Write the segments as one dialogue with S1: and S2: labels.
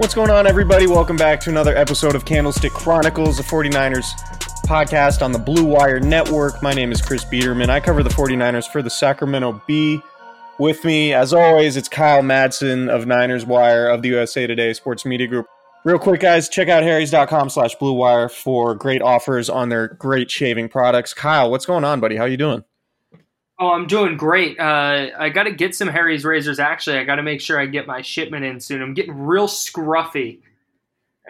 S1: What's going on, everybody? Welcome back to another episode of Candlestick Chronicles, the 49ers podcast on the Blue Wire Network. My name is Chris Biederman. I cover the 49ers for the Sacramento Bee. With me, as always, it's Kyle Madsen of Niners Wire of the USA Today Sports Media Group. Real quick, guys, check out harrys.com slash blue wire for great offers on their great shaving products. Kyle, what's going on, buddy? How you doing?
S2: Oh, I'm doing great. Uh, I got to get some Harry's razors. Actually, I got to make sure I get my shipment in soon. I'm getting real scruffy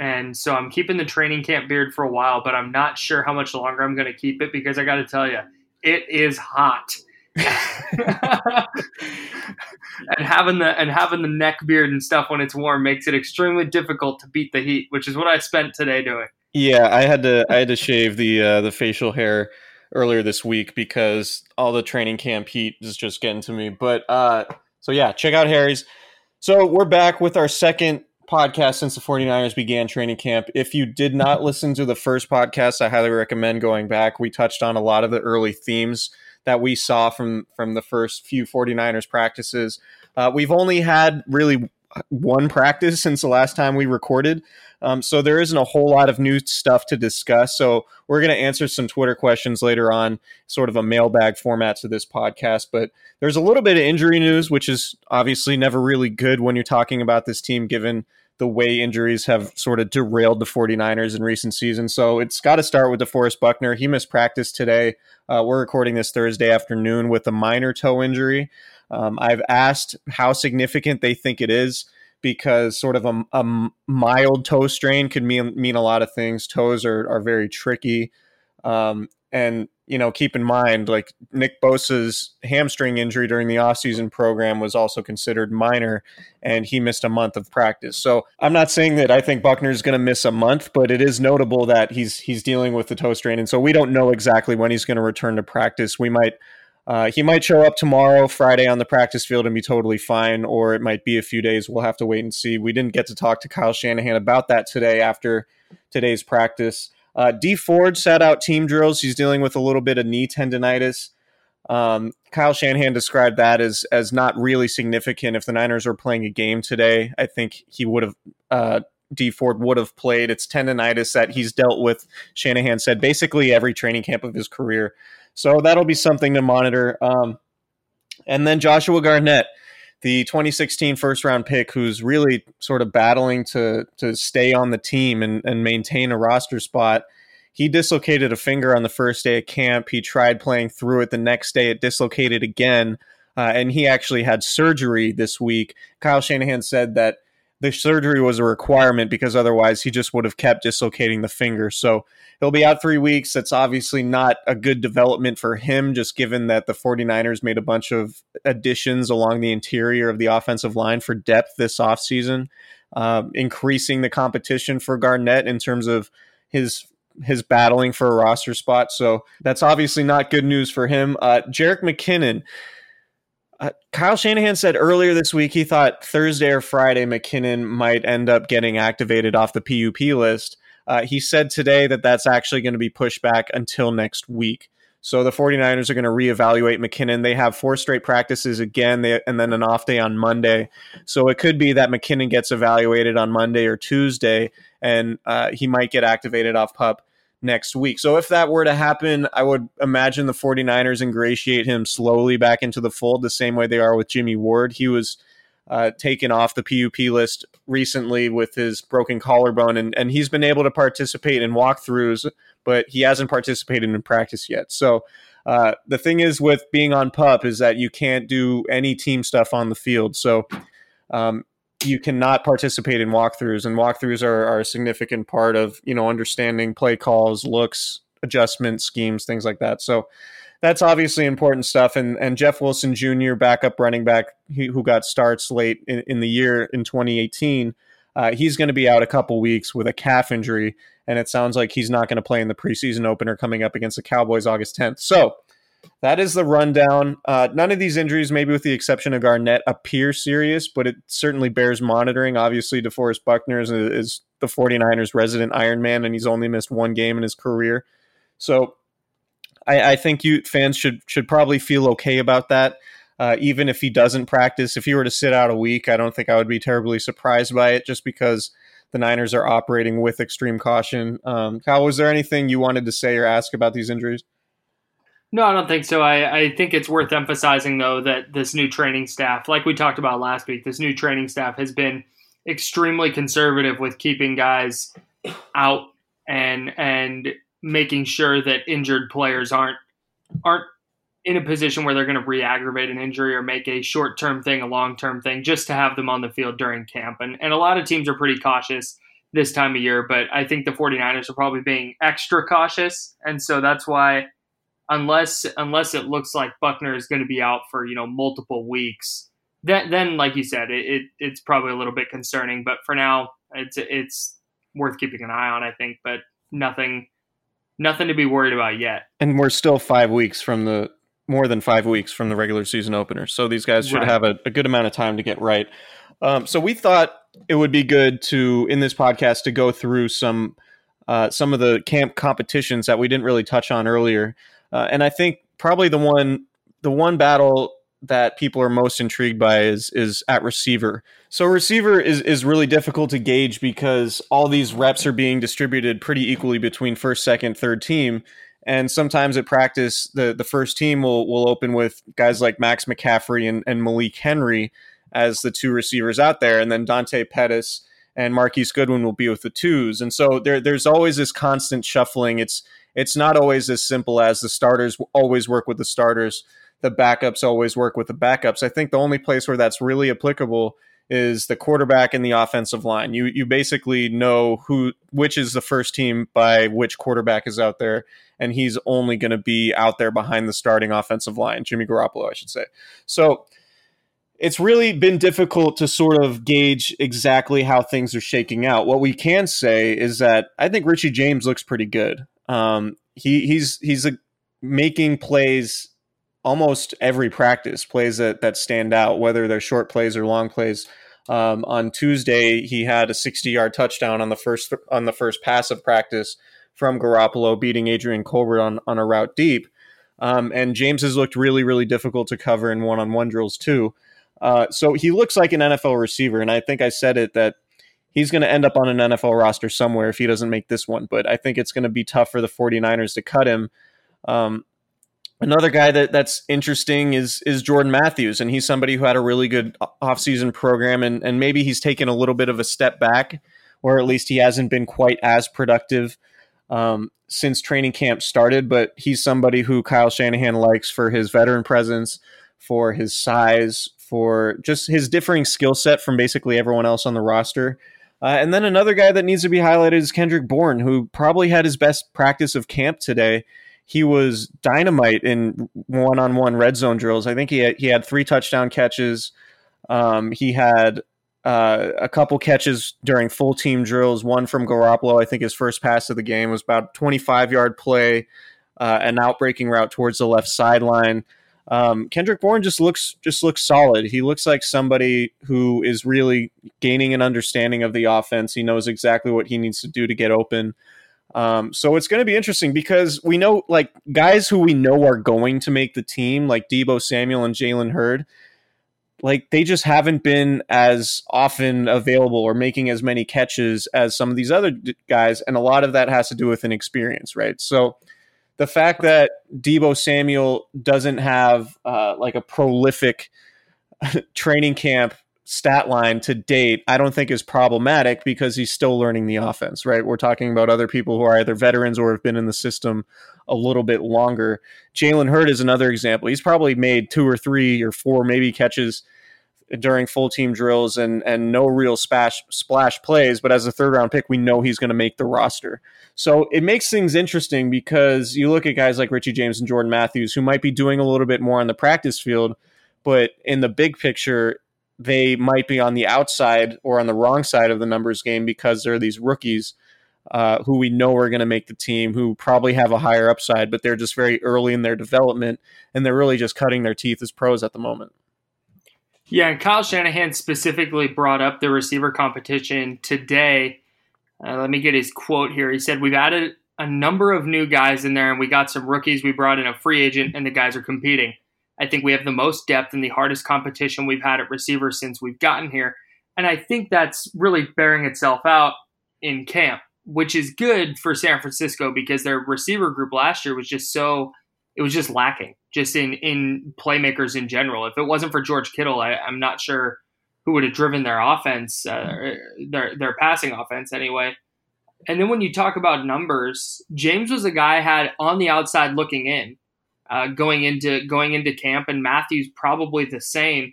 S2: and so I'm keeping the training camp beard for a while, but I'm not sure how much longer I'm going to keep it because I got to tell you, it is hot. and having the and having the neck beard and stuff when it's warm makes it extremely difficult to beat the heat, which is what I spent today doing.
S1: Yeah, I had to I had to shave the uh, the facial hair earlier this week because all the training camp heat is just getting to me. But uh, so yeah, check out Harry's. So we're back with our second podcast since the 49ers began training camp. If you did not listen to the first podcast, I highly recommend going back. We touched on a lot of the early themes that we saw from from the first few 49ers practices. Uh, we've only had really one practice since the last time we recorded. Um, so there isn't a whole lot of new stuff to discuss. So we're going to answer some Twitter questions later on, sort of a mailbag format to this podcast. But there's a little bit of injury news, which is obviously never really good when you're talking about this team, given the way injuries have sort of derailed the 49ers in recent seasons. So it's got to start with DeForest Buckner. He missed practice today. Uh, we're recording this Thursday afternoon with a minor toe injury. Um, I've asked how significant they think it is because sort of a, a mild toe strain could mean mean a lot of things. Toes are are very tricky, um, and you know keep in mind like Nick Bosa's hamstring injury during the offseason program was also considered minor, and he missed a month of practice. So I'm not saying that I think Buckner's going to miss a month, but it is notable that he's he's dealing with the toe strain, and so we don't know exactly when he's going to return to practice. We might uh, he might show up tomorrow, Friday, on the practice field and be totally fine, or it might be a few days. We'll have to wait and see. We didn't get to talk to Kyle Shanahan about that today after today's practice. Uh, Dee Ford sat out team drills. He's dealing with a little bit of knee tendonitis. Um, Kyle Shanahan described that as as not really significant. If the Niners were playing a game today, I think he would have. Uh, Dee Ford would have played. It's tendonitis that he's dealt with. Shanahan said basically every training camp of his career. So that'll be something to monitor. Um, and then Joshua Garnett. the 2016 first round pick, who's really sort of battling to to stay on the team and, and maintain a roster spot. He dislocated a finger on the first day of camp. He tried playing through it the next day. It dislocated again. Uh, and he actually had surgery this week. Kyle Shanahan said that the surgery was a requirement because otherwise he just would have kept dislocating the finger. So he'll be out three weeks. That's obviously not a good development for him, just given that the 49ers made a bunch of additions along the interior of the offensive line for depth this offseason, um, increasing the competition for Garnett in terms of his his battling for a roster spot. So that's obviously not good news for him. Uh, Jerick McKinnon uh, Kyle Shanahan said earlier this week he thought Thursday or Friday McKinnon might end up getting activated off the PUP list. Uh, he said today that that's actually going to be pushed back until next week. So the 49ers are going to reevaluate McKinnon. They have four straight practices again, they, and then an off day on Monday. So it could be that McKinnon gets evaluated on Monday or Tuesday, and uh, he might get activated off pup next week. So if that were to happen, I would imagine the 49ers ingratiate him slowly back into the fold the same way they are with Jimmy Ward. He was uh, taken off the PUP list recently with his broken collarbone, and, and he's been able to participate in walkthroughs, but he hasn't participated in practice yet. So uh, the thing is with being on pup is that you can't do any team stuff on the field. So um, you cannot participate in walkthroughs, and walkthroughs are, are a significant part of you know understanding play calls, looks, adjustment schemes, things like that. So that's obviously important stuff. And and Jeff Wilson Jr., backup running back, he, who got starts late in, in the year in 2018, uh, he's going to be out a couple weeks with a calf injury, and it sounds like he's not going to play in the preseason opener coming up against the Cowboys August 10th. So that is the rundown. Uh, none of these injuries, maybe with the exception of Garnett, appear serious, but it certainly bears monitoring. Obviously, DeForest Buckner is, is the 49ers' resident Iron Man, and he's only missed one game in his career. So I, I think you fans should should probably feel okay about that. Uh, even if he doesn't practice, if he were to sit out a week, I don't think I would be terribly surprised by it, just because the Niners are operating with extreme caution. Um, Kyle, was there anything you wanted to say or ask about these injuries?
S2: No, I don't think so. I, I think it's worth emphasizing, though, that this new training staff, like we talked about last week, this new training staff has been extremely conservative with keeping guys out and and making sure that injured players aren't aren't in a position where they're going to re-aggravate an injury or make a short-term thing a long-term thing just to have them on the field during camp. And and a lot of teams are pretty cautious this time of year, but I think the 49ers are probably being extra cautious. And so that's why unless unless it looks like Buckner is going to be out for you know multiple weeks, then then like you said, it, it it's probably a little bit concerning. But for now, it's it's worth keeping an eye on, I think. But nothing nothing to be worried about yet.
S1: And we're still five weeks from the more than five weeks from the regular season opener, so these guys should right. have a, a, good amount of time to get right. Um, so we thought it would be good to in this podcast to go through some. Uh, some of the camp competitions that we didn't really touch on earlier. Uh, and I think probably the one the one battle that people are most intrigued by is is at receiver. So receiver is is really difficult to gauge because all these reps are being distributed pretty equally between first, second, third team. And sometimes at practice, the, the first team will will open with guys like Max McCaffrey and, and Malik Henry as the two receivers out there, and then Dante Pettis and Marquise Goodwin will be with the twos. And so there there's always this constant shuffling. It's it's not always as simple as the starters always work with the starters, the backups always work with the backups. I think the only place where that's really applicable is the quarterback and the offensive line. You you basically know who which is the first team by which quarterback is out there, and he's only going to be out there behind the starting offensive line, Jimmy Garoppolo, I should say. So it's really been difficult to sort of gauge exactly how things are shaking out. What we can say is that I think Richie James looks pretty good. Um, he he's he's a, making plays almost every practice, plays that that stand out, whether they're short plays or long plays. Um, on Tuesday, he had a 60-yard touchdown on the first on the first pass of practice from Garoppolo, beating Adrian Colbert on on a route deep. Um, and James has looked really, really difficult to cover in one-on-one drills too. Uh, so he looks like an NFL receiver, and I think I said it that he's going to end up on an NFL roster somewhere if he doesn't make this one. But I think it's going to be tough for the 49ers to cut him. Um, Another guy that that's interesting is is Jordan Matthews, and he's somebody who had a really good offseason program, and and maybe he's taken a little bit of a step back, or at least he hasn't been quite as productive um, since training camp started. But he's somebody who Kyle Shanahan likes for his veteran presence, for his size, for just his differing skill set from basically everyone else on the roster. Uh, and then another guy that needs to be highlighted is Kendrick Bourne, who probably had his best practice of camp today. He was dynamite in one-on-one red zone drills. I think he had, he had three touchdown catches. Um, he had uh, a couple catches during full team drills. One from Garoppolo, I think his first pass of the game was about 25 yard play, uh, an outbreaking route towards the left sideline. Um, Kendrick Bourne just looks just looks solid. He looks like somebody who is really gaining an understanding of the offense. He knows exactly what he needs to do to get open. Um, so it's going to be interesting because we know like guys who we know are going to make the team, like Deebo Samuel and Jalen Hurd, like they just haven't been as often available or making as many catches as some of these other guys, and a lot of that has to do with an experience, right? So the fact that Deebo Samuel doesn't have uh, like a prolific training camp stat line to date, I don't think is problematic because he's still learning the offense, right? We're talking about other people who are either veterans or have been in the system a little bit longer. Jalen Hurd is another example. He's probably made two or three or four maybe catches during full team drills and and no real splash splash plays, but as a third round pick, we know he's going to make the roster. So it makes things interesting because you look at guys like Richie James and Jordan Matthews who might be doing a little bit more on the practice field, but in the big picture, they might be on the outside or on the wrong side of the numbers game because they're these rookies uh, who we know are going to make the team, who probably have a higher upside, but they're just very early in their development and they're really just cutting their teeth as pros at the moment.
S2: Yeah, and Kyle Shanahan specifically brought up the receiver competition today. Uh, let me get his quote here. He said, We've added a number of new guys in there, and we got some rookies. We brought in a free agent, and the guys are competing. I think we have the most depth and the hardest competition we've had at receiver since we've gotten here. And I think that's really bearing itself out in camp, which is good for San Francisco because their receiver group last year was just so it was just lacking just in in playmakers in general. If it wasn't for George Kittle, I, am not sure who would have driven their offense, uh, their their passing offense anyway. And then when you talk about numbers, James was a guy had on the outside looking in, uh, going into going into camp, and Matthews probably the same.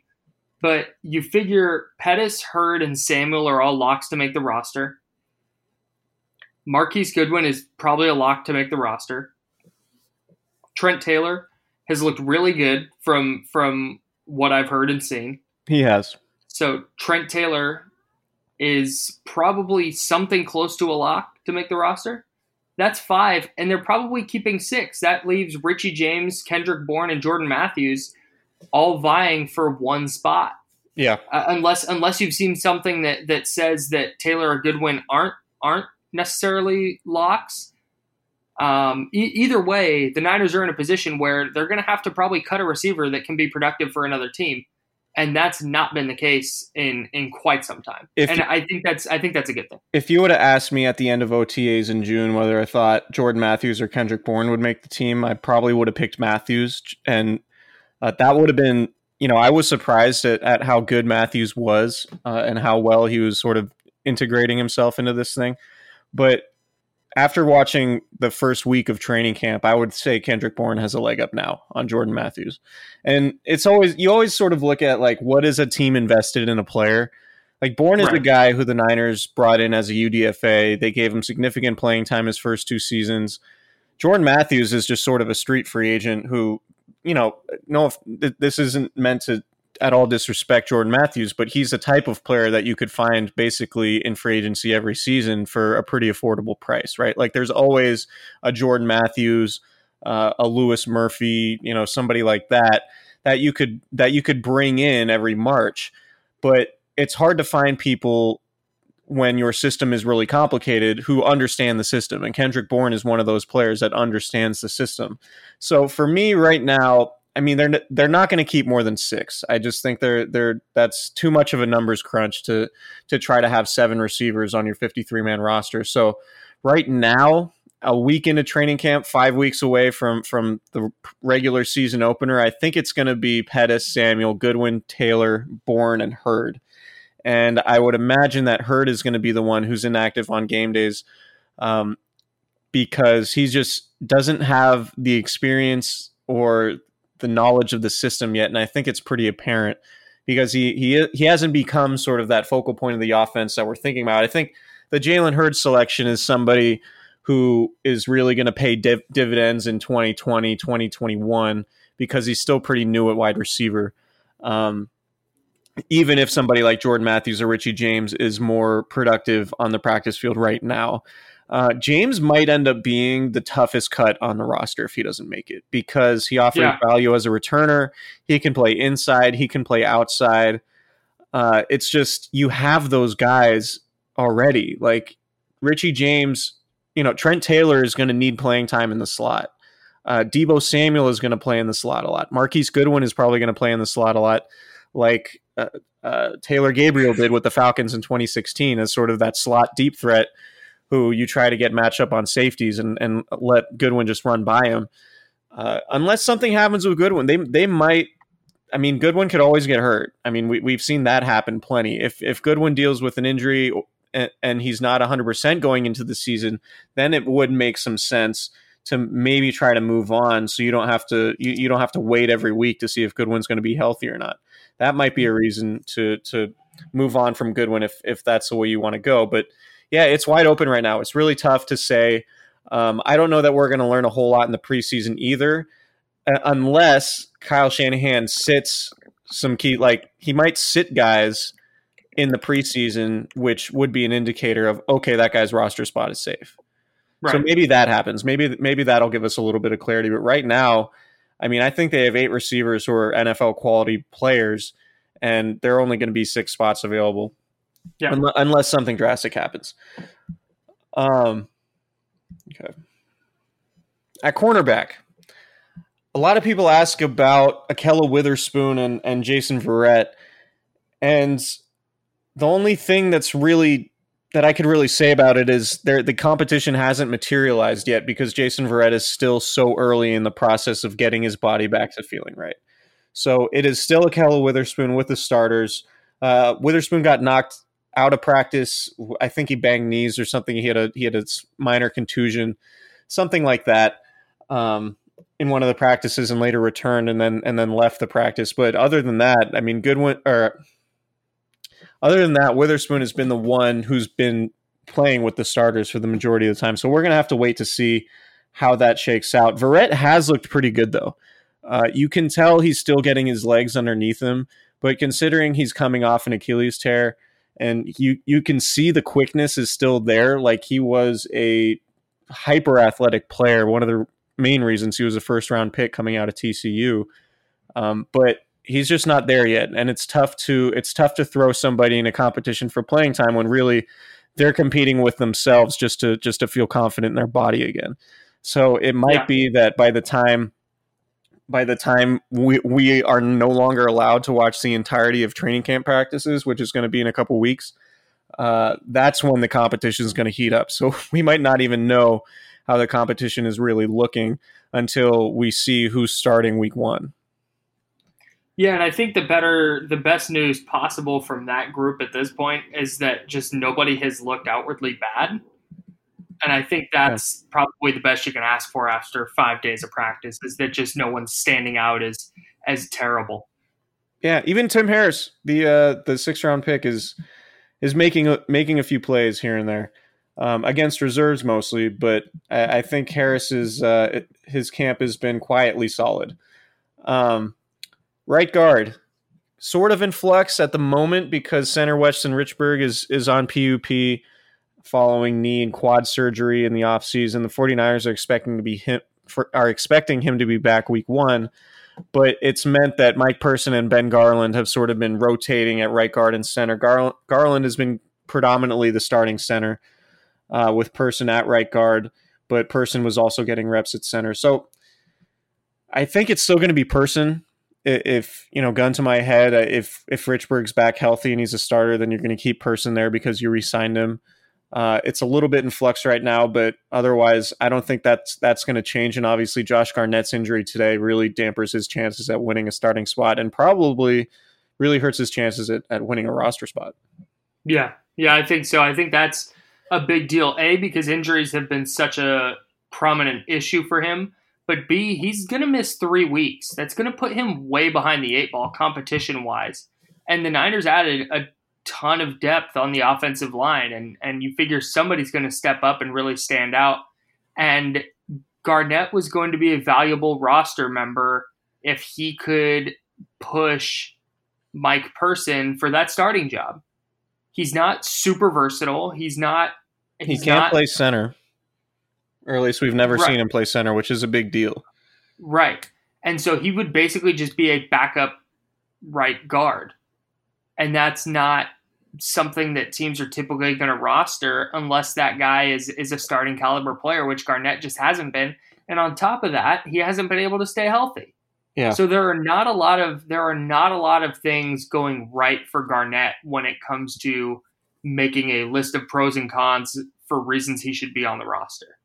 S2: But you figure Pettis, Hurd, and Samuel are all locks to make the roster. Marquise Goodwin is probably a lock to make the roster. Trent Taylor has looked really good from from what I've heard and seen.
S1: He has.
S2: So Trent Taylor is probably something close to a lock to make the roster. That's five, and they're probably keeping six. That leaves Richie James, Kendrick Bourne, and Jordan Matthews all vying for one spot.
S1: Yeah.
S2: Uh, unless unless you've seen something that that says that Taylor or Goodwin aren't aren't necessarily locks. Um, e- either way, the Niners are in a position where they're going to have to probably cut a receiver that can be productive for another team, and that's not been the case in in quite some time. If and you, I think that's I think that's a good thing.
S1: If you would have asked me at the end of OTAs in June whether I thought Jordan Matthews or Kendrick Bourne would make the team, I probably would have picked Matthews, and uh, that would have been you know I was surprised at, at how good Matthews was uh, and how well he was sort of integrating himself into this thing, but after watching the first week of training camp, I would say Kendrick Bourne has a leg up now on Jordan Matthews. And it's always you always sort of look at like what is a team invested in a player. Like Bourne is right. the guy who the Niners brought in as a UDFA. They gave him significant playing time his first two seasons. Jordan Matthews is just sort of a street free agent who, you know, no, this isn't meant to at all disrespect Jordan Matthews, but he's the type of player that you could find basically in free agency every season for a pretty affordable price, right? Like there's always a Jordan Matthews, uh, a Louis Murphy, you know, somebody like that that you could that you could bring in every March, but it's hard to find people when your system is really complicated who understand the system and Kendrick Bourne is one of those players that understands the system. So for me right now I mean, they're they're not going to keep more than six. I just think they're they're that's too much of a numbers crunch to to try to have seven receivers on your 53 man roster. So right now, a week into training camp, five weeks away from from the regular season opener. I think it's going to be Pettis, Samuel, Goodwin, Taylor, Bourne, and Hurd. And I would imagine that Hurd is going to be the one who's inactive on game days um, because he just doesn't have the experience or the knowledge of the system yet. And I think it's pretty apparent because he he he hasn't become sort of that focal point of the offense that we're thinking about. I think the Jalen Hurd selection is somebody who is really going to pay div- dividends in 2020, 2021 because he's still pretty new at wide receiver. Um, even if somebody like Jordan Matthews or Richie James is more productive on the practice field right now. Uh, James might end up being the toughest cut on the roster if he doesn't make it because he offers yeah. value as a returner. He can play inside, he can play outside. Uh, it's just you have those guys already. Like Richie James, you know, Trent Taylor is going to need playing time in the slot. Uh, Deebo Samuel is going to play in the slot a lot. Marquise Goodwin is probably going to play in the slot a lot, like uh, uh, Taylor Gabriel did with the Falcons in 2016 as sort of that slot deep threat who you try to get matched up on safeties and, and let Goodwin just run by him. Uh, unless something happens with Goodwin, they they might. I mean, Goodwin could always get hurt. I mean, we, we've seen that happen plenty. If if Goodwin deals with an injury and, and he's not 100% going into the season, then it would make some sense to maybe try to move on so you don't have to you, you don't have to wait every week to see if Goodwin's going to be healthy or not. That might be a reason to to move on from Goodwin if if that's the way you want to go. But yeah, it's wide open right now. It's really tough to say. Um, I don't know that we're going to learn a whole lot in the preseason either, uh, unless Kyle Shanahan sits some key. Like he might sit guys in the preseason, which would be an indicator of okay, that guy's roster spot is safe. Right. So maybe that happens. Maybe maybe that'll give us a little bit of clarity. But right now, I mean, I think they have eight receivers who are NFL quality players, and there are only going to be six spots available. Yeah. Un- unless something drastic happens. Um. Okay. At cornerback, a lot of people ask about Ahkello Witherspoon and, and Jason Verrett, and the only thing that's really that I could really say about it is there the competition hasn't materialized yet because Jason Verrett is still so early in the process of getting his body back to feeling right. So it is still Ahkello Witherspoon with the starters. Uh, Witherspoon got knocked out of practice. I think he banged knees or something. He had a he had a minor contusion, something like that, um, in one of the practices, and later returned and then and then left the practice. But other than that, I mean, Goodwin or other than that, Witherspoon has been the one who's been playing with the starters for the majority of the time. So we're going to have to wait to see how that shakes out. Verrett has looked pretty good, though. Uh, you can tell he's still getting his legs underneath him, but considering he's coming off an Achilles tear, and you you can see the quickness is still there. Like he was a hyper athletic player. One of the main reasons he was a first round pick coming out of TCU. Um, but he's just not there yet, and it's tough to it's tough to throw somebody in a competition for playing time when really they're competing with themselves just to just to feel confident in their body again. So it might yeah. be that by the time by the time we, we are no longer allowed to watch the entirety of training camp practices, which is going to be in a couple weeks, uh, that's when the competition is going to heat up. So we might not even know how the competition is really looking until we see who's starting week one.
S2: Yeah, and I think the better, the best news possible from that group at this point is that just nobody has looked outwardly bad. And I think that's yeah. probably the best you can ask for after five days of practice is that just no one's standing out as as terrible.
S1: Yeah, even Tim Harris, the uh, the sixth round pick, is is making a, making a few plays here and there um, against reserves mostly, but I, I think Harris's uh, his camp has been quietly solid. Um, Right guard, sort of in flux at the moment because center Weston Richburg is is on PUP following knee and quad surgery in the offseason. The 49ers are expecting to be him for, are expecting him to be back week 1, but it's meant that Mike Person and Ben Garland have sort of been rotating at right guard and center. Gar- Garland has been predominantly the starting center uh, with Person at right guard, but Person was also getting reps at center. So I think it's still going to be Person if you know, gun to my head, uh, if if Richburg's back healthy and he's a starter, then you're going to keep Person there because you re-signed him. Uh, it's a little bit in flux right now, but otherwise, I don't think that's that's going to change. And obviously, Josh Garnett's injury today really dampers his chances at winning a starting spot, and probably really hurts his chances at, at winning a roster spot.
S2: Yeah, yeah, I think so. I think that's a big deal. A because injuries have been such a prominent issue for him, but B he's going to miss three weeks. That's going to put him way behind the eight ball competition wise. And the Niners added a ton of depth on the offensive line, and and you figure somebody's going to step up and really stand out. And Garnett was going to be a valuable roster member if he could push Mike Person for that starting job. He's not super versatile. He's not.
S1: He's he can't
S2: not,
S1: play center, or at least we've never right. seen him play center, which is a big deal.
S2: Right, and so he would basically just be a backup right guard, and that's not something that teams are typically going to roster unless that guy is is a starting caliber player, which Garnett just hasn't been. And on top of that, he hasn't been able to stay healthy.
S1: Yeah.
S2: So there are not a lot of there are not a lot of things going right for Garnett when it comes to making a list of pros and cons for reasons he should be on the roster.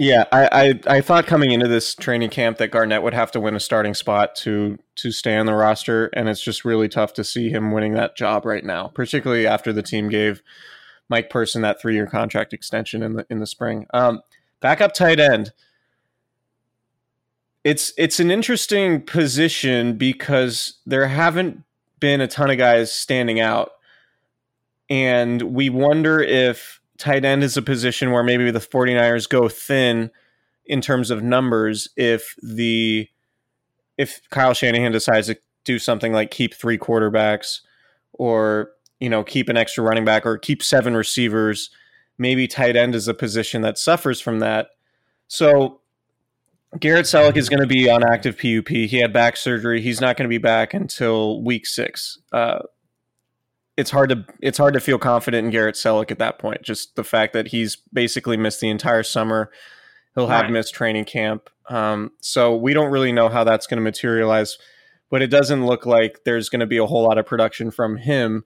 S1: Yeah, I, I, I thought coming into this training camp that Garnett would have to win a starting spot to to stay on the roster, and it's just really tough to see him winning that job right now, particularly after the team gave Mike Person that three year contract extension in the in the spring. Um, backup tight end. It's it's an interesting position because there haven't been a ton of guys standing out, and we wonder if tight end is a position where maybe the 49ers go thin in terms of numbers if the if Kyle Shanahan decides to do something like keep three quarterbacks or you know keep an extra running back or keep seven receivers maybe tight end is a position that suffers from that so Garrett Celek is going to be on active PUP. He had back surgery. He's not going to be back until week six. Uh, it's hard to it's hard to feel confident in Garrett Celek at that point. Just the fact that he's basically missed the entire summer. He'll have right. missed training camp. Um, so we don't really know how that's going to materialize, but it doesn't look like there's going to be a whole lot of production from him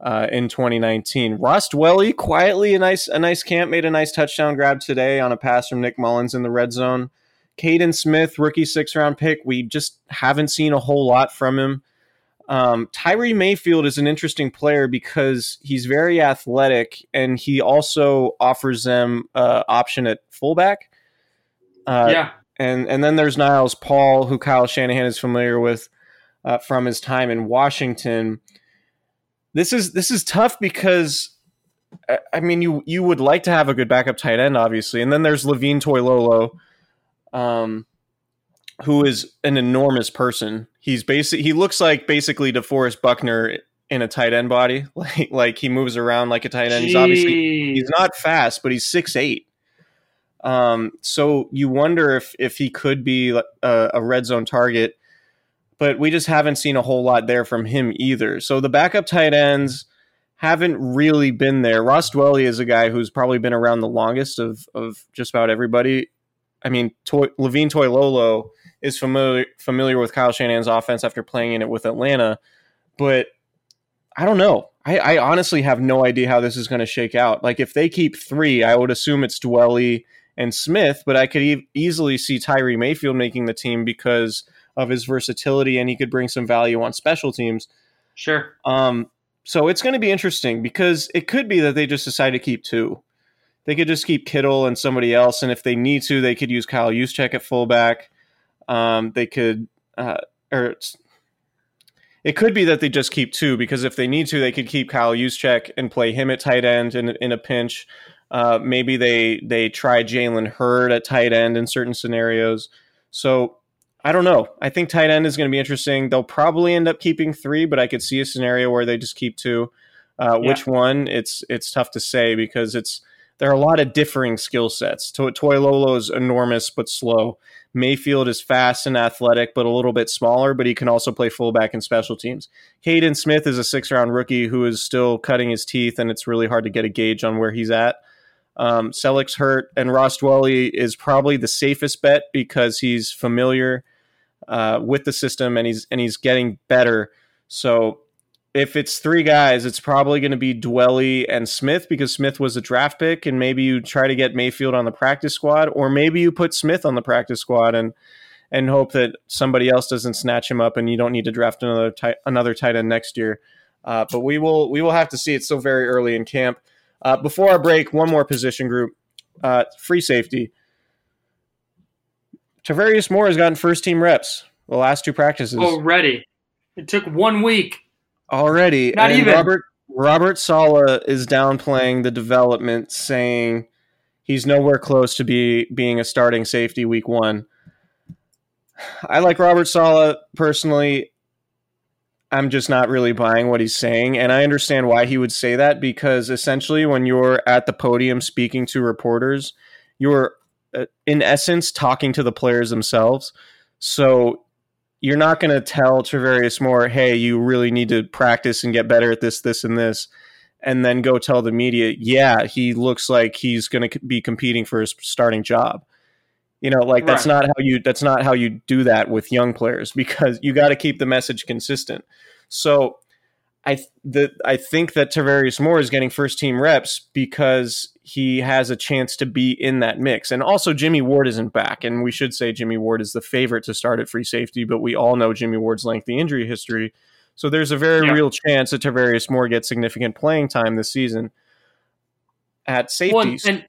S1: uh, in 2019. Ross Dwelley quietly a nice a nice camp made a nice touchdown grab today on a pass from Nick Mullens in the red zone. Kaden Smith, rookie six round pick. We just haven't seen a whole lot from him. Um, Tyree Mayfield is an interesting player because he's very athletic and he also offers them uh, option at fullback.
S2: Uh, yeah,
S1: and and then there's Niles Paul, who Kyle Shanahan is familiar with uh, from his time in Washington. This is this is tough because I mean you you would like to have a good backup tight end, obviously, and then there's Levine Toilolo. Um, who is an enormous person. He's basic. He looks like basically DeForest Buckner in a tight end body. Like like he moves around like a tight end. Jeez. He's obviously he's not fast, but he's six eight. Um, so you wonder if if he could be a, a red zone target, but we just haven't seen a whole lot there from him either. So the backup tight ends haven't really been there. Ross Dwelley is a guy who's probably been around the longest of of just about everybody. I mean, Toy, Levine Toilolo is familiar familiar with Kyle Shanahan's offense after playing in it with Atlanta, but I don't know. I, I honestly have no idea how this is going to shake out. Like if they keep three, I would assume it's Dwelley and Smith, but I could e- easily see Tyree Mayfield making the team because of his versatility and he could bring some value on special teams.
S2: Sure.
S1: Um, so it's going to be interesting because it could be that they just decide to keep two. They could just keep Kittle and somebody else, and if they need to, they could use Kyle Juszczyk at fullback. Um, they could, uh, or it could be that they just keep two because if they need to, they could keep Kyle Juszczyk and play him at tight end in, in a pinch. Uh, maybe they they try Jalen Hurd at tight end in certain scenarios. So I don't know. I think tight end is going to be interesting. They'll probably end up keeping three, but I could see a scenario where they just keep two. Uh, yeah. Which one? It's it's tough to say because it's there are a lot of differing skill sets. To- Toilolo is enormous but slow. Mayfield is fast and athletic, but a little bit smaller, but he can also play fullback and special teams. Kaden Smith is a six round rookie who is still cutting his teeth, and it's really hard to get a gauge on where he's at. Um, hurt, and Ross Dwelley is probably the safest bet because he's familiar uh, with the system and he's and he's getting better. So if it's three guys, it's probably going to be Dwelley and Smith because Smith was a draft pick, and maybe you try to get Mayfield on the practice squad, or maybe you put Smith on the practice squad and and hope that somebody else doesn't snatch him up, and you don't need to draft another tight, another tight end next year. Uh, but we will we will have to see. It's still very early in camp. Uh, before our break, one more position group, uh, free safety. Tarvarius Moore has gotten first team reps the last two practices
S2: already. It took one week
S1: already.
S2: Not
S1: and
S2: even.
S1: Robert Robert Saleh is downplaying the development, saying he's nowhere close to be being a starting safety week one. I like Robert Saleh personally. I'm just not really buying what he's saying. And I understand why he would say that because essentially, when you're at the podium speaking to reporters, you're uh, in essence talking to the players themselves. So you're not going to tell Tarvarius Moore, hey, you really need to practice and get better at this, this, and this. And then go tell the media, yeah, he looks like he's going to be competing for his starting job. You know, like that's
S2: Right.
S1: not how you that's not how you do that with young players because you got to keep the message consistent. So I th- the, I think that Tarvarius Moore is getting first team reps because he has a chance to be in that mix. And also Jimmy Ward isn't back and we should say Jimmy Ward is the favorite to start at free safety, but we all know Jimmy Ward's lengthy injury history. So there's a very
S2: Yeah.
S1: real chance that Tarvarius Moore gets significant playing time this season at safety.
S2: Well, and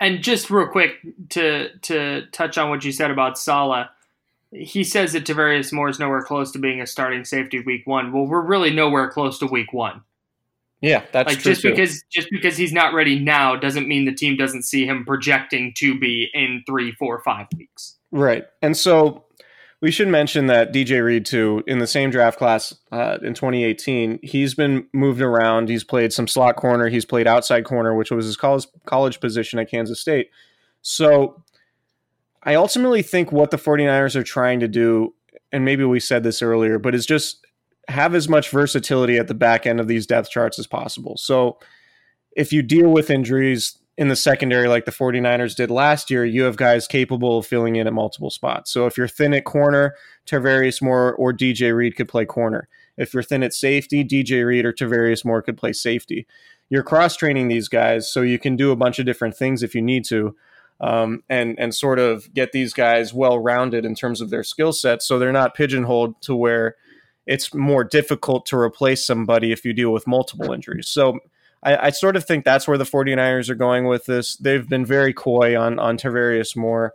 S2: and just real quick to to touch on what you said about Saleh, he says that Tarvarius Moore is nowhere close to being a starting safety week one. Well, we're really nowhere close to week one.
S1: yeah, that's
S2: like
S1: true.
S2: just
S1: too.
S2: because just because he's not ready now doesn't mean the team doesn't see him projecting to be in three, four, five weeks.
S1: Right. And so we should mention that DJ Reed, too, in the same draft class uh, in 2018, he's been moved around. He's played some slot corner, he's played outside corner, which was his college, college position at Kansas State. So I ultimately think what the 49ers are trying to do, and maybe we said this earlier, but is just have as much versatility at the back end of these depth charts as possible. So if you deal with injuries in the secondary like the 49ers did last year, you have guys capable of filling in at multiple spots. So if you're thin at corner, Tarvarius Moore or DJ Reed could play corner. If you're thin at safety, DJ Reed or Tarvarius Moore could play safety. You're cross training these guys so you can do a bunch of different things if you need to. Um, and and sort of get these guys well rounded in terms of their skill set, so they're not pigeonholed to where it's more difficult to replace somebody if you deal with multiple injuries. So I, I sort of think that's where the 49ers are going with this. They've been very coy on on Tarvarius Moore.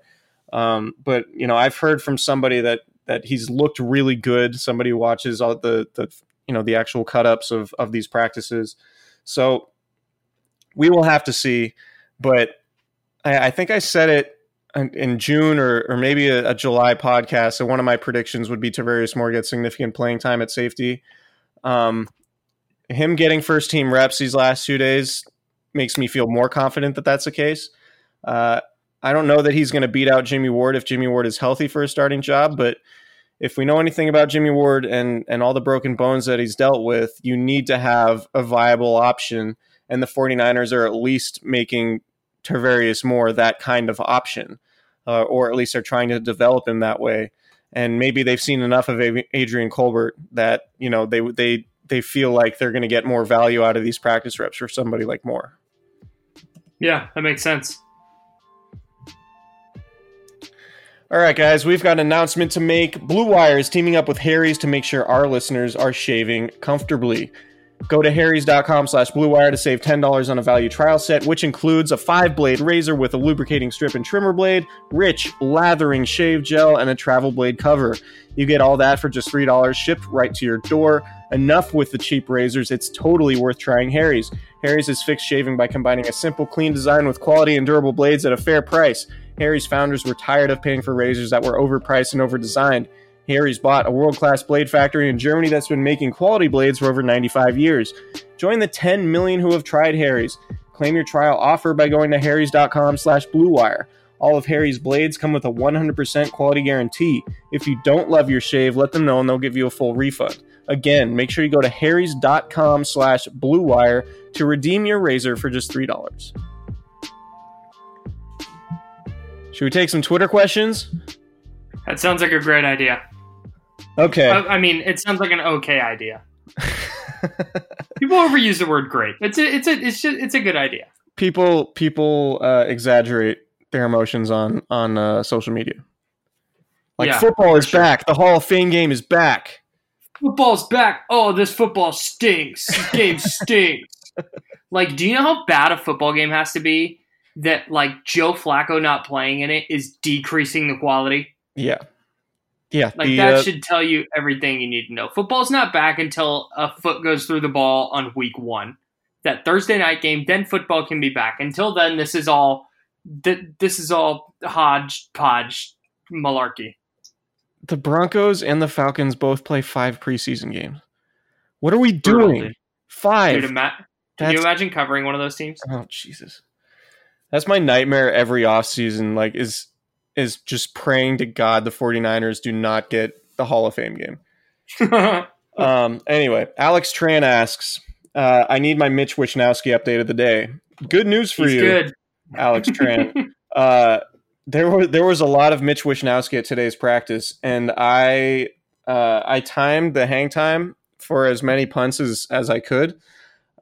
S1: Um, but you know, I've heard from somebody that that he's looked really good. Somebody watches all the the you know the actual cut ups of of these practices. So we will have to see. But I, I think I said it in, June or or maybe a, a July podcast. So one of my predictions would be Tarvarius Moore gets significant playing time at safety. Um, him getting first team reps these last two days makes me feel more confident that that's the case. Uh, I don't know that he's going to beat out Jimmy Ward if Jimmy Ward is healthy for a starting job, but if we know anything about Jimmy Ward and and all the broken bones that he's dealt with, you need to have a viable option. And the 49ers are at least making Tarvarius Moore that kind of option, uh, or at least they're trying to develop him that way. And maybe they've seen enough of Adrian Colbert that you know they they they feel like they're going to get more value out of these practice reps for somebody like Moore.
S2: Yeah, that makes sense.
S1: All right, guys, we've got an announcement to make. Blue Wire is teaming up with Harry's to make sure our listeners are shaving comfortably. Go to harrys.com slash bluewire to save $10 on a value trial set, which includes a five blade razor with a lubricating strip and trimmer blade, rich lathering shave gel, and a travel blade cover. You get all that for just $3 shipped right to your door. Enough with the cheap razors, it's totally worth trying Harry's. Harry's is fixed shaving by combining a simple, clean design with quality and durable blades at a fair price. Harry's founders were tired of paying for razors that were overpriced and overdesigned. Harry's bought a world class blade factory in Germany that's been making quality blades for over 95 years. Join the 10 million who have tried Harry's. Claim your trial offer by going to harrys.com slash bluewire. All of Harry's blades come with a 100% quality guarantee. If you don't love your shave, let them know and they'll give you a full refund. Again, make sure you go to harrys.com slash bluewire to redeem your razor for just $3. Should we take some Twitter questions?
S2: That sounds like a great idea.
S1: Okay.
S2: I, I mean, it sounds like an okay idea. People overuse the word great. It's a, it's a, it's just, it's a good idea.
S1: people people uh, exaggerate their emotions on on uh, social media. Like
S2: Yeah,
S1: football is
S2: sure.
S1: back. The Hall of Fame game is back.
S2: Football's back. Oh, this football stinks. This game stinks. like, do you know how bad a football game has to be that like Joe Flacco not playing in it is decreasing the quality?
S1: Yeah, yeah.
S2: Like
S1: the,
S2: that
S1: uh,
S2: should tell you everything you need to know. Football's not back until a foot goes through the ball on week one. That Thursday night game, then football can be back. Until then, this is all th- this is all hodgepodge malarkey.
S1: the Broncos and the Falcons both play five preseason games. What are we doing? Five.
S2: Dude, ima- can you imagine covering one of those teams?
S1: Oh Jesus. That's my nightmare every offseason, like is is just praying to God the 49ers do not get the Hall of Fame game. Um anyway, Alex Tran asks, uh, I need my Mitch Wishnowsky update of the day. Good news for
S2: He's
S1: you,
S2: good.
S1: Alex Tran. uh there were there was a lot of Mitch Wishnowsky at today's practice, and I uh, I timed the hang time for as many punts as, as I could.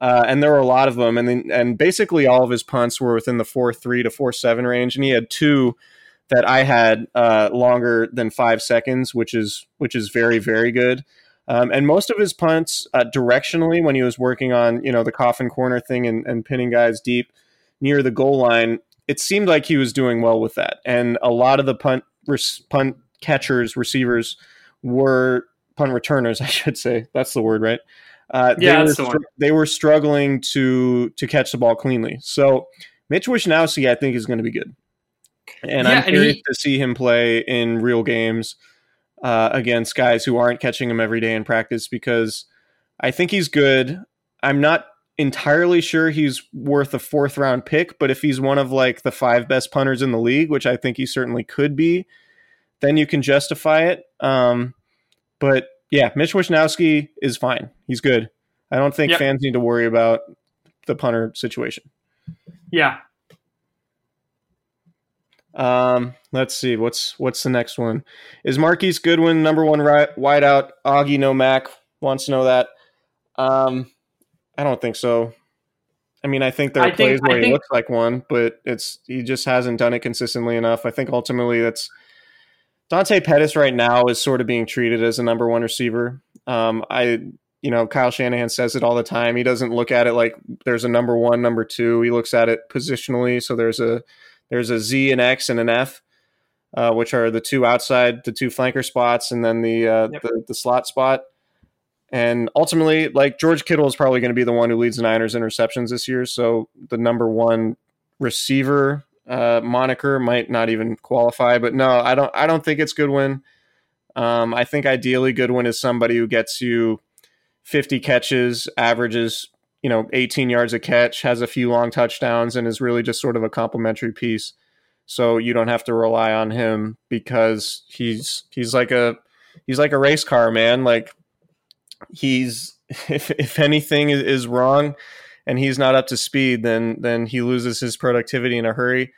S1: Uh, and there were a lot of them, and then, and basically all of his punts were within the four three to four seven range, and he had two that I had uh, longer than five seconds, which is which is very very good. Um, and most of his punts uh, directionally, when he was working on you know the coffin corner thing and, and pinning guys deep near the goal line, it seemed like he was doing well with that. And a lot of the punt res- punt catchers, receivers were punt returners, I should say. That's the word, right? Uh,
S2: Yeah,
S1: they, were
S2: the one.
S1: they were struggling to to catch the ball cleanly. So Mitch Wishnowsky, I think, is going to be good. And
S2: Yeah,
S1: I'm
S2: and
S1: curious
S2: he-
S1: to see him play in real games uh, against guys who aren't catching him every day in practice because I think he's good. I'm not entirely sure he's worth a fourth round pick, but if he's one of like the five best punters in the league, which I think he certainly could be, then you can justify it. Um, but yeah, Mitch Wishnowsky is fine. He's good. I don't think
S2: Yep.
S1: fans need to worry about the punter situation.
S2: Yeah.
S1: Um, let's see what's what's the next one. Is Marquise Goodwin number one ri- wideout? Augie no Mac wants to know that. Um, I don't think so. I mean, I think there are
S2: think-
S1: plays where
S2: I
S1: he
S2: think-
S1: looks like one, but it's he just hasn't done it consistently enough. I think ultimately that's Dante Pettis right now is sort of being treated as a number one receiver. Um, I you know Kyle Shanahan says it all the time. He doesn't look at it like there's a number one, number two. He looks at it positionally. So there's a there's a Z, an X, and an F, uh, which are the two outside, the two flanker spots, and then the uh,
S2: Yep.
S1: the, the slot spot. And ultimately, like George Kittle is probably going to be the one who leads the Niners in receptions this year. So the number one receiver uh, moniker might not even qualify. But no, I don't. I don't think it's Goodwin. Um, I think ideally Goodwin is somebody who gets you 50 catches, averages you know 18 yards a catch, has a few long touchdowns, and is really just sort of a complementary piece. So you don't have to rely on him because he's he's like a he's like a race car, man. Like he's if if anything is, wrong and he's not up to speed, then then he loses his productivity in a hurry,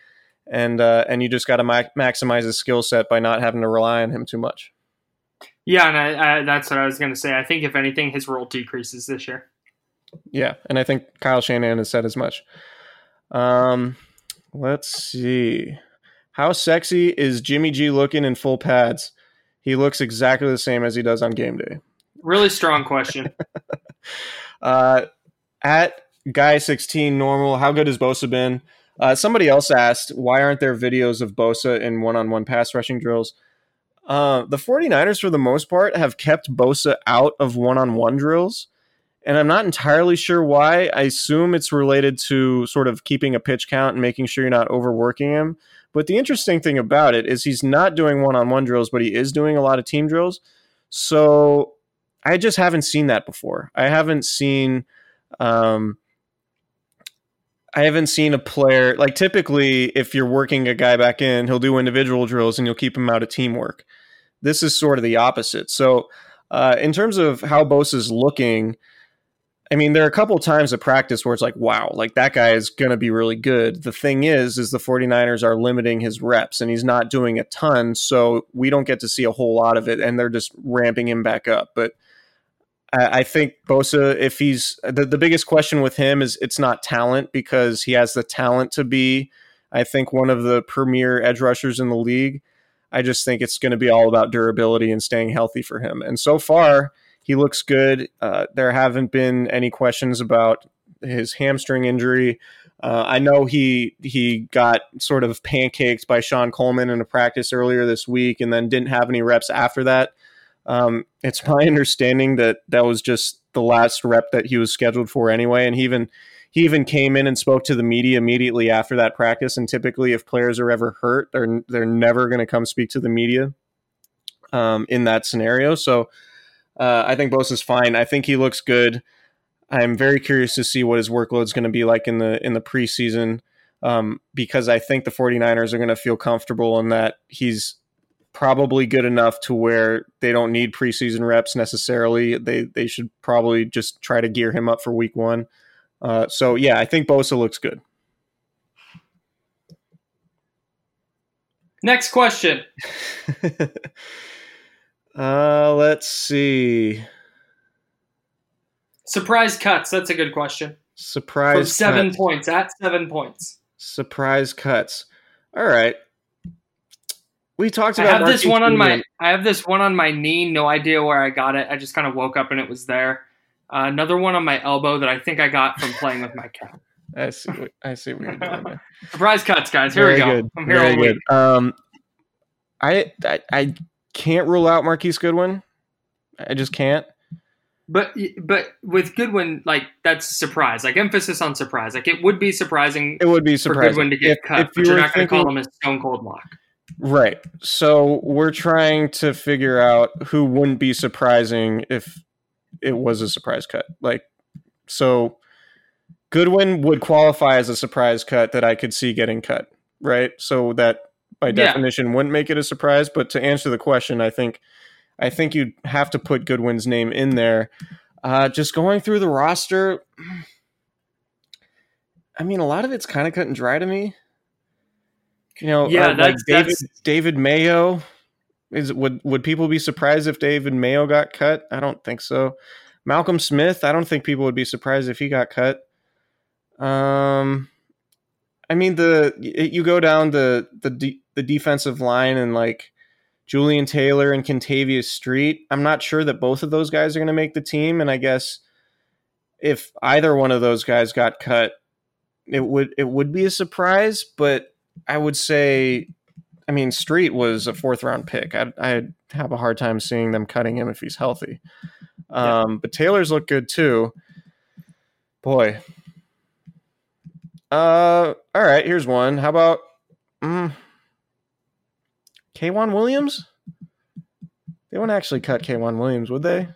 S1: and uh, and you just got to ma- maximize his skill set by not having to rely on him too much.
S2: Yeah, and I, I, that's what I was going to say. I think if anything, his role decreases this year.
S1: Yeah, and I think Kyle Shanahan has said as much. Um, let's see. How sexy is Jimmy G looking in full pads? He looks exactly the same as he does on game day.
S2: Really strong question.
S1: Uh, at guy sixteen normal, how good has Bosa been? Uh, somebody else asked, why aren't there videos of Bosa in one-on-one pass rushing drills? Uh, the 49ers, for the most part, have kept Bosa out of one-on-one drills, and I'm not entirely sure why. I assume it's related to sort of keeping a pitch count and making sure you're not overworking him. But the interesting thing about it is he's not doing one-on-one drills, but he is doing a lot of team drills. So I just haven't seen that before. I haven't seen um I haven't seen a player like typically if you're working a guy back in, he'll do individual drills and you'll keep him out of teamwork. This is sort of the opposite. So uh, in terms of how Bosa's looking, I mean, there are a couple times of practice where it's like, wow, like that guy is going to be really good. The thing is, is the 49ers are limiting his reps and he's not doing a ton. So we don't get to see a whole lot of it and they're just ramping him back up. But I, I think Bosa, if he's the, the biggest question with him is it's not talent because he has the talent to be, I think, one of the premier edge rushers in the league. I just think it's going to be all about durability and staying healthy for him. And so far, he looks good. Uh, there haven't been any questions about his hamstring injury. Uh, I know he he got sort of pancaked by Shon Coleman in a practice earlier this week, and then didn't have any reps after that. Um, it's my understanding that that was just the last rep that he was scheduled for anyway, and he even he even came in and spoke to the media immediately after that practice. And typically, if players are ever hurt, they're they're never going to come speak to the media um, in that scenario. So uh, I think Bosa's fine. I think he looks good. I'm very curious to see what his workload is going to be like in the in the preseason um, because I think the 49ers are going to feel comfortable in that he's probably good enough to where they don't need preseason reps necessarily. They they should probably just try to gear him up for week one. Uh, so yeah, I think Bosa looks good.
S2: Next question.
S1: uh, let's see.
S2: Surprise cuts. That's a good question.
S1: Surprise
S2: From seven
S1: cuts.
S2: points at seven points.
S1: Surprise cuts. All right. We talked about.
S2: I have this one on my. I have this one on my knee. No idea where I got it. I just kind of woke up and it was there. Uh, another one on my elbow that I think I got from playing with my cat.
S1: I see. What, I see what you're doing. there.
S2: Surprise cuts, guys. Here
S1: Very
S2: we go.
S1: good.
S2: I'm here
S1: Very
S2: all week.
S1: Um, I, I I can't rule out Marquise Goodwin. I just can't.
S2: But but with Goodwin, like that's surprise. Like emphasis on surprise. Like it would be surprising
S1: It would be surprising for
S2: Goodwin to get
S1: If-
S2: cut,
S1: if
S2: but
S1: you
S2: you're not going to call him a stone cold lock.
S1: Right. So we're trying to figure out who wouldn't be surprising if it was a surprise cut. Like, so Goodwin would qualify as a surprise cut that I could see getting cut. Right. So that by
S2: Yeah.
S1: definition wouldn't make it a surprise. But to answer the question, I think I think you'd have to put Goodwin's name in there. Uh, just going through the roster, I mean, a lot of it's kind of cut and dry to me. You know,
S2: Yeah,
S1: uh, like David David Mayo. Is would would people be surprised if David Mayo got cut? I don't think so. Malcolm Smith, I don't think people would be surprised if he got cut. Um, I mean the you go down the the the defensive line and like Jullian Taylor and Kentavius Street. I'm not sure that both of those guys are going to make the team, and I guess if either one of those guys got cut, it would it would be a surprise. But I would say, I mean, Street was a fourth round pick. I I have a hard time seeing them cutting him if he's healthy. Um, but Taylor's look good too. Boy. Uh, all right. Here's one. How about mm, K'Waun Williams? They wouldn't actually cut K'Waun Williams, would they?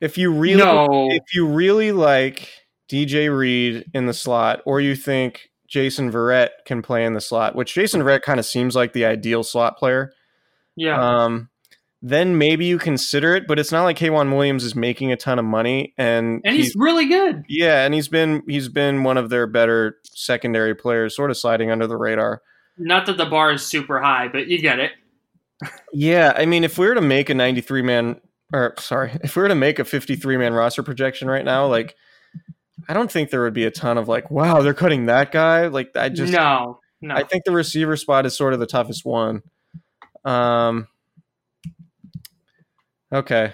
S1: If you really,
S2: No.
S1: if you really like DJ Reed in the slot, or you think Jason Verrett can play in the slot, which Jason Verrett kind of seems like the ideal slot player,
S2: Yeah.
S1: um, then maybe you consider it. But it's not like K'Waun Williams is making a ton of money, and
S2: and he's, really good.
S1: yeah, and he's been he's been one of their better secondary players, sort of sliding under the radar.
S2: Not that the bar is super high, but you get it.
S1: Yeah, I mean, if we were to make a 93 man, or sorry, if we were to make a 53 man roster projection right now, like, I don't think there would be a ton of like, wow, they're cutting that guy. Like, I just,
S2: no, no.
S1: I think the receiver spot is sort of the toughest one. Um, okay.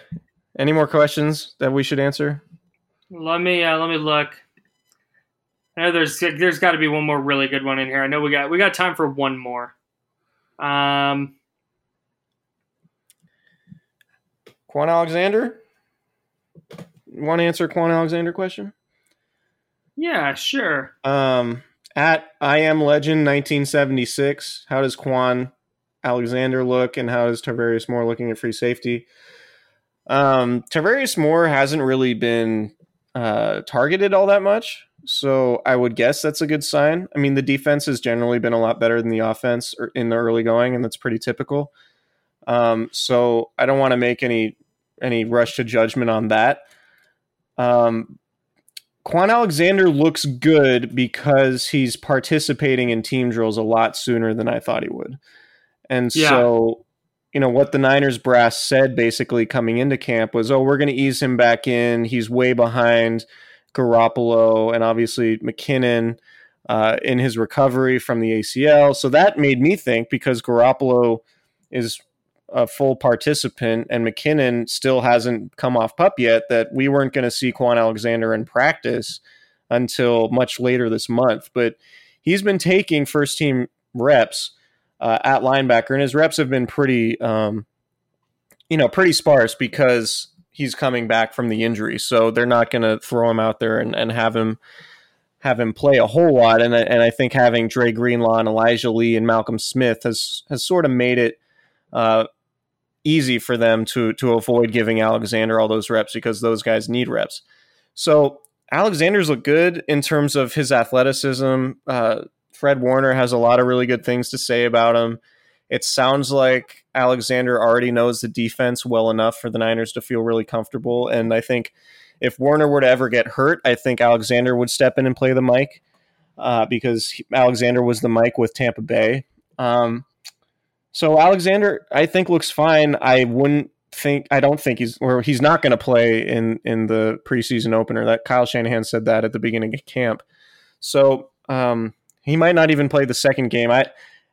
S1: Any more questions that we should answer?
S2: Let me uh, let me look. I know there's there's got to be one more really good one in here. I know we got we got time for one more. Um,
S1: Kwon Alexander? Want to answer Kwon Alexander question?
S2: yeah, sure.
S1: Um, at I am Legend 1976. How does Kwon Alexander look, and how is Tarvarius Moore looking at free safety? Um, Tarvarius Moore hasn't really been uh, targeted all that much, so I would guess that's a good sign. I mean, the defense has generally been a lot better than the offense er- in the early going, and that's pretty typical. Um, so I don't want to make any any rush to judgment on that. Um, Kwon Alexander looks good because he's participating in team drills a lot sooner than I thought he would. And
S2: Yeah.
S1: so you know what the Niners brass said basically coming into camp was, "Oh, we're going to ease him back in. He's way behind Garoppolo and obviously McKinnon uh, in his recovery from the ACL." So that made me think because Garoppolo is a full participant and McKinnon still hasn't come off pup yet, that we weren't going to see Kwon Alexander in practice until much later this month. But he's been taking first team reps uh, at linebacker, and his reps have been pretty, um, you know, pretty sparse because he's coming back from the injury. So they're not going to throw him out there and, and have him have him play a whole lot. And and I think having Dre Greenlaw and Elijah Lee and Malcolm Smith has has sort of made it. Uh, easy for them to to avoid giving Alexander all those reps because those guys need reps. So Alexander's look good in terms of his athleticism. Uh, Fred Warner has a lot of really good things to say about him. It sounds like Alexander already knows the defense well enough for the Niners to feel really comfortable. And I think if Warner were to ever get hurt, I think Alexander would step in and play the Mike uh, because Alexander was the Mike with Tampa Bay. Um, so Alexander, I think looks fine. I wouldn't think I don't think he's or he's not going to play in in the preseason opener. That Kyle Shanahan said that at the beginning of camp. So um, he might not even play the second game. I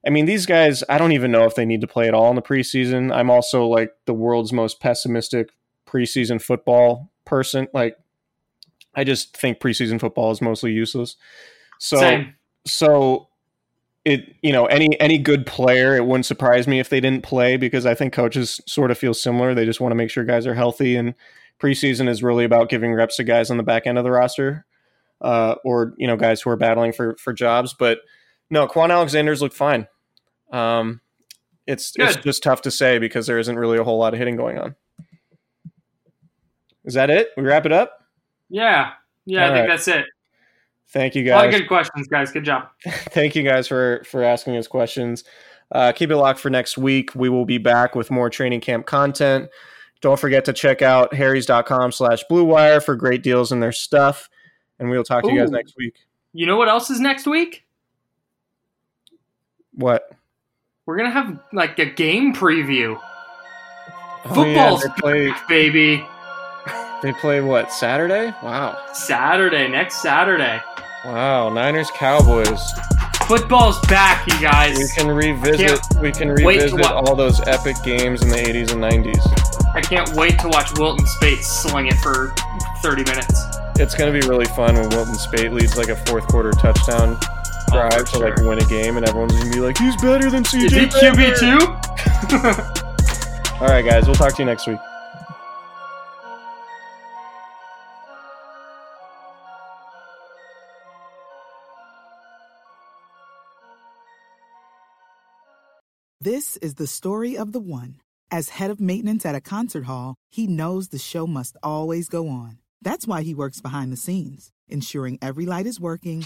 S1: I mean these guys I don't even know if they need to play at all in the preseason. I'm also like the world's most pessimistic preseason football person. Like I just think preseason football is mostly useless. So Same. so it you know any any good player it wouldn't surprise me if they didn't play because I think coaches sort of feel similar. They just want to make sure guys are healthy and preseason is really about giving reps to guys on the back end of the roster uh, or you know guys who are battling for for jobs. But no, Kwon Alexander's looked fine. Um, it's Good. it's just tough to say because there isn't really a whole lot of hitting going on. Is that it? We wrap it up.
S2: Yeah, yeah, All I think that's it.
S1: Thank you guys.
S2: A lot of good questions, guys. Good job.
S1: Thank you guys for for asking us questions. Uh, keep it locked for next week. We will be back with more training camp content. Don't forget to check out harrys.com slash blue wire for great deals in their stuff. And we'll talk to Ooh. you guys next week.
S2: You know what else is next week?
S1: What?
S2: We're gonna have like a game preview. Oh, Football's yeah, play, back, baby.
S1: They play what Saturday? Wow.
S2: Saturday, next Saturday.
S1: Wow, Niners Cowboys.
S2: Football's back, you guys.
S1: We can revisit. We can revisit all those epic games in the '80s and '90s.
S2: I can't wait to watch Wilton Speight sling it for 30 minutes.
S1: It's going to be really fun when Wilton Speight leads like a fourth quarter touchdown oh, drive oh, to sure. like win a game, and everyone's going to be like, "He's better than CJ."
S2: Is he QB two?
S1: all right, guys. We'll talk to you next week.
S3: This is the story of the one. As head of maintenance at a concert hall, he knows the show must always go on. That's why he works behind the scenes, ensuring every light is working,